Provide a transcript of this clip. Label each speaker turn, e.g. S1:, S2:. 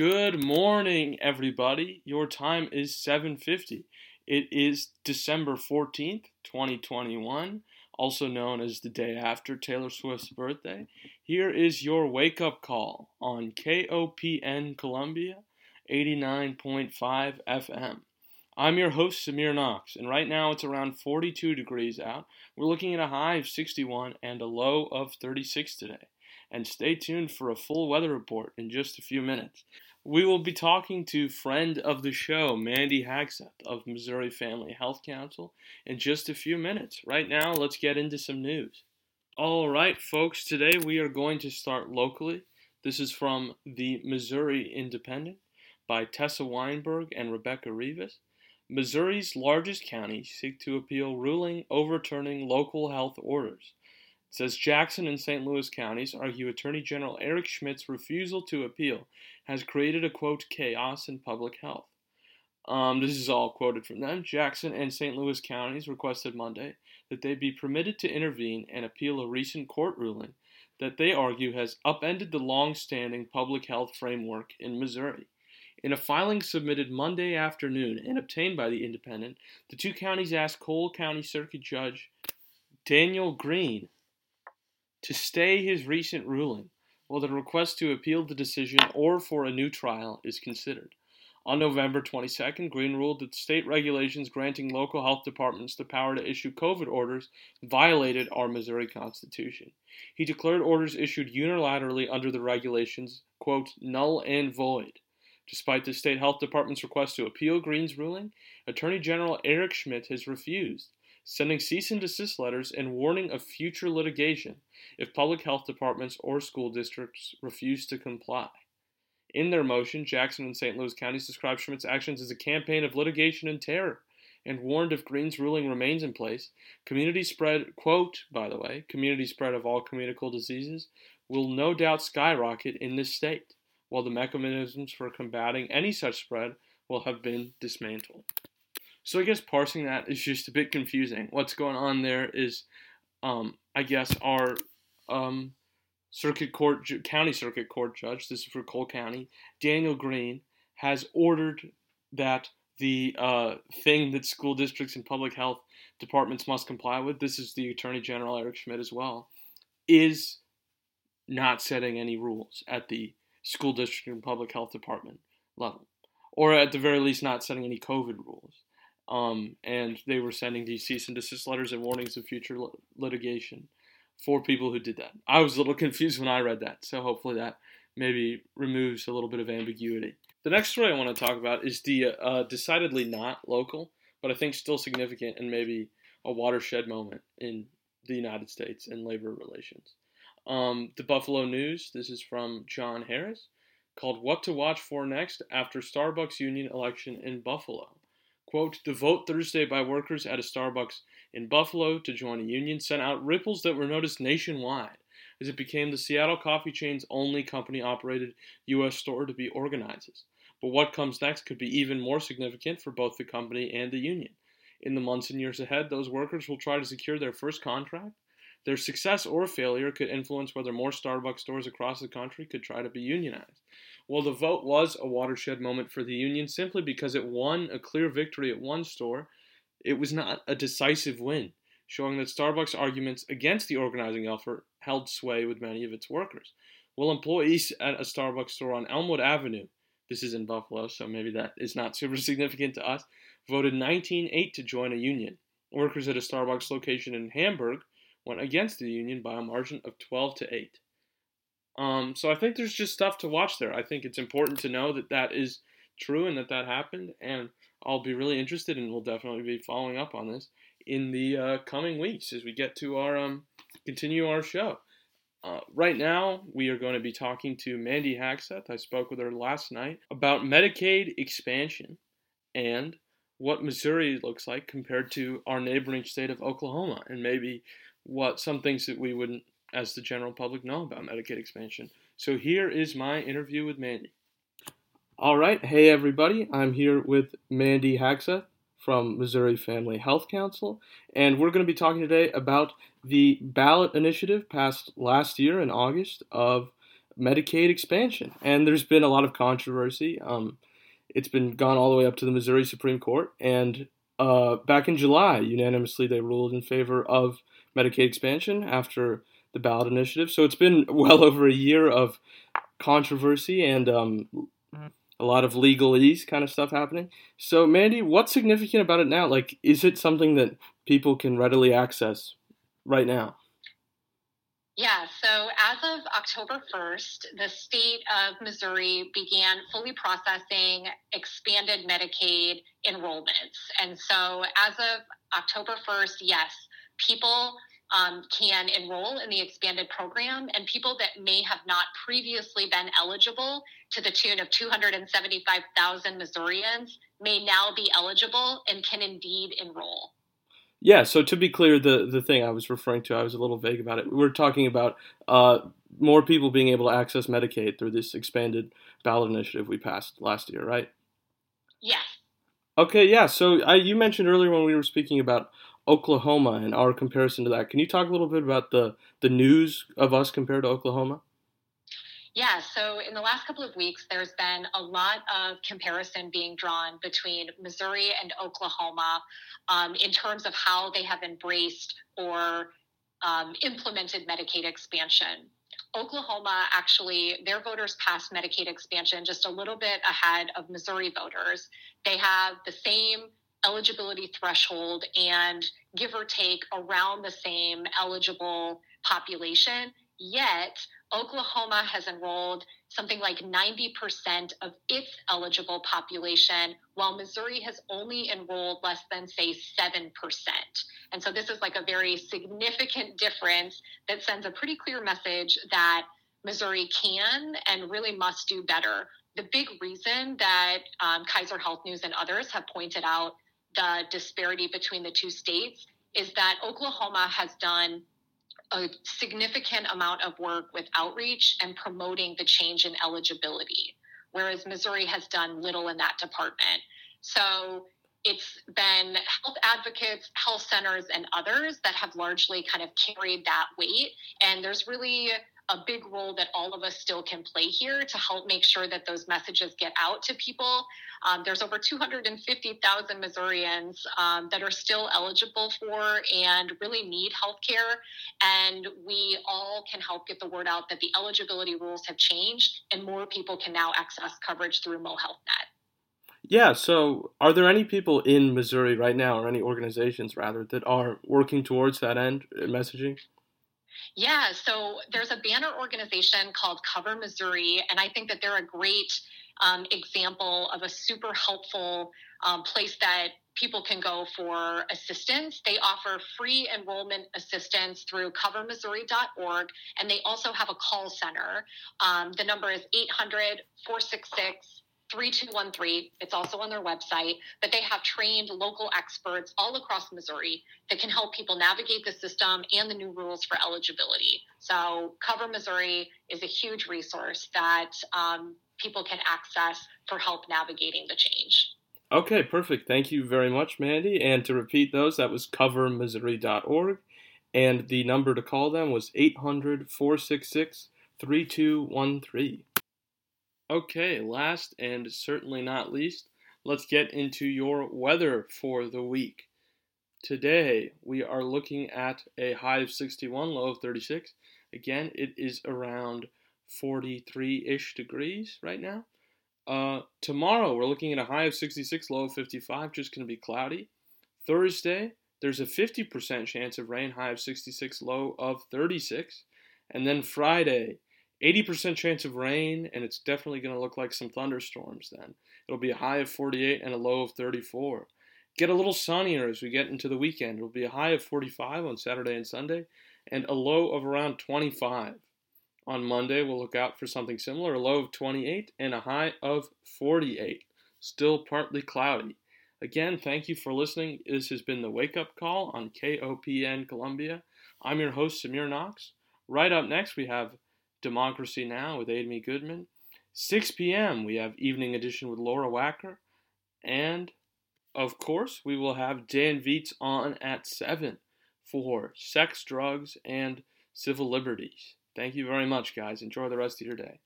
S1: Good morning, everybody. Your time is 7:50. It is December 14th, 2021, also known as the day after Taylor Swift's birthday. Here is your wake-up call on KOPN Columbia 89.5 FM. I'm your host, Samir Knox, and right now it's around 42 degrees out. We're looking at a high of 61 and a low of 36 today. And stay tuned for a full weather report in just a few minutes. We will be talking to friend of the show, Mandy Hagseth of Missouri Family Health Council, in just a few minutes. Right now, let's get into some news. All right, folks, today we are going to start locally. This is from the Missouri Independent by Tessa Weinberg and Rebecca Rivas. Missouri's largest counties seek to appeal ruling overturning local health orders. Says Jackson and St. Louis counties argue Attorney General Eric Schmitt's refusal to appeal has created a quote chaos in public health. Um, this is all quoted from them. Jackson and St. Louis counties requested Monday that they be permitted to intervene and appeal a recent court ruling that they argue has upended the long standing public health framework in Missouri. In a filing submitted Monday afternoon and obtained by the Independent, the two counties asked Cole County Circuit Judge Daniel Green to stay his recent ruling while the request to appeal the decision or for a new trial is considered. On November 22nd, Green ruled that state regulations granting local health departments the power to issue COVID orders violated our Missouri Constitution. He declared orders issued unilaterally under the regulations, quote, null and void. Despite the state health department's request to appeal Green's ruling, Attorney General Eric Schmitt has refused, sending cease and desist letters and warning of future litigation if public health departments or school districts refuse to comply. In their motion, Jackson and St. Louis counties described Schmitt's actions as a campaign of litigation and terror and warned if Green's ruling remains in place, community spread, quote, by the way, community spread of all communicable diseases will no doubt skyrocket in this state while the mechanisms for combating any such spread will have been dismantled. So I guess parsing that is just a bit confusing. What's going on there is, um, I guess our um, circuit court, county circuit court judge, this is for Cole County, Daniel Green, has ordered that the uh, thing that school districts and public health departments must comply with, this is the Attorney General Eric Schmitt as well, is not setting any rules at the school district and public health department level, or at the very least, not setting any COVID rules. Um, and they were sending these cease and desist letters and warnings of future litigation for people who did that. I was a little confused when I read that, so hopefully that maybe removes a little bit of ambiguity. The next story I want to talk about is the uh, decidedly not local, but I think still significant and maybe a watershed moment in the United States and labor relations. Um, the Buffalo News, this is from John Harris, called What to Watch for Next After Starbucks Union Election in Buffalo. Quote, the vote Thursday by workers at a Starbucks in Buffalo to join a union sent out ripples that were noticed nationwide as it became the Seattle coffee chain's only company operated U.S. store to be organized. But what comes next could be even more significant for both the company and the union. In the months and years ahead, those workers will try to secure their first contract their success or failure could influence whether more Starbucks stores across the country could try to be unionized. Well, the vote was a watershed moment for the union simply because it won a clear victory at one store. It was not a decisive win, showing that Starbucks' arguments against the organizing effort held sway with many of its workers. Well, employees at a Starbucks store on Elmwood Avenue, this is in Buffalo, so maybe that is not super significant to us, voted 19 8 to join a union. Workers at a Starbucks location in Hamburg went against the Union by a margin of 12 to 8. Um, so I think there's just stuff to watch there. I think it's important to know that that is true and that that happened, and I'll be really interested and we'll definitely be following up on this in the uh, coming weeks as we get to our um, continue our show. Uh, right now, we are going to be talking to Mandy Hagseth. I spoke with her last night about Medicaid expansion and what Missouri looks like compared to our neighboring state of Oklahoma, and maybe what some things that we wouldn't, as the general public, know about Medicaid expansion. So here is my interview with Mandy. All right, hey everybody, I'm here with Mandy Hagseth from Missouri Family Health Council, and we're going to be talking today about the ballot initiative passed last year in August of Medicaid expansion, and there's been a lot of controversy. Um, it's been gone all the way up to the Missouri Supreme Court, and uh, back in July, unanimously they ruled in favor of Medicaid expansion after the ballot initiative. So it's been well over a year of controversy and um, a lot of legalese kind of stuff happening. So, Mandy, what's significant about it now? Like, is it something that people can readily access right now?
S2: Yeah, so as of October 1st, the state of Missouri began fully processing expanded Medicaid enrollments. And so as of October 1st, yes, people um, can enroll in the expanded program, and people that may have not previously been eligible to the tune of 275,000 Missourians may now be eligible and can indeed enroll.
S1: Yeah, so to be clear, the, the thing I was referring to, I was a little vague about it. We're talking about uh, more people being able to access Medicaid through this expanded ballot initiative we passed last year, right?
S2: Yes.
S1: Okay, yeah. So I, you mentioned earlier when we were speaking about Oklahoma and our comparison to that. Can you talk a little bit about the, the news of us compared to Oklahoma?
S2: Yeah, so in the last couple of weeks, there's been a lot of comparison being drawn between Missouri and Oklahoma um, in terms of how they have embraced or um, implemented Medicaid expansion. Oklahoma actually, their voters passed Medicaid expansion just a little bit ahead of Missouri voters. They have the same eligibility threshold and give or take around the same eligible population. Yet, Oklahoma has enrolled something like 90% of its eligible population, while Missouri has only enrolled less than, say, 7%. And so this is like a very significant difference that sends a pretty clear message that Missouri can and really must do better. The big reason that um, Kaiser Health News and others have pointed out the disparity between the two states is that Oklahoma has done a significant amount of work with outreach and promoting the change in eligibility, whereas Missouri has done little in that department. So it's been health advocates, health centers, and others that have largely kind of carried that weight. And there's really a big role that all of us still can play here to help make sure that those messages get out to people. Um, there's over 250,000 Missourians um, that are still eligible for and really need health care. And we all can help get the word out that the eligibility rules have changed and more people can now access coverage through MoHealthNet.
S1: Yeah, so are there any people in Missouri right now, or any organizations rather, that are working towards that end uh, messaging?
S2: Yeah, so there's a banner organization called Cover Missouri, and I think that they're a great um, example of a super helpful um, place that people can go for assistance. They offer free enrollment assistance through covermissouri.org, and they also have a call center. Um, the number is 800 466 3213. It's also on their website, but they have trained local experts all across Missouri that can help people navigate the system and the new rules for eligibility. So, Cover Missouri is a huge resource that um, people can access for help navigating the change.
S1: Okay, perfect. Thank you very much, Mandy. And to repeat those, that was covermissouri.org. And the number to call them was 800 466 3213. Okay, last and certainly not least, let's get into your weather for the week. Today, we are looking at a high of 61, low of 36. Again, it is around 43 ish degrees right now. Uh, tomorrow, we're looking at a high of 66, low of 55, just going to be cloudy. Thursday, there's a 50% chance of rain, high of 66, low of 36. And then Friday, 80% chance of rain, and it's definitely going to look like some thunderstorms then. It'll be a high of 48 and a low of 34. Get a little sunnier as we get into the weekend. It'll be a high of 45 on Saturday and Sunday, and a low of around 25. On Monday, we'll look out for something similar a low of 28 and a high of 48. Still partly cloudy. Again, thank you for listening. This has been the Wake Up Call on KOPN Columbia. I'm your host, Samir Knox. Right up next, we have Democracy Now! with Amy Goodman. 6 p.m., we have Evening Edition with Laura Wacker. And, of course, we will have Dan Viets on at 7 for Sex, Drugs, and Civil Liberties. Thank you very much, guys. Enjoy the rest of your day.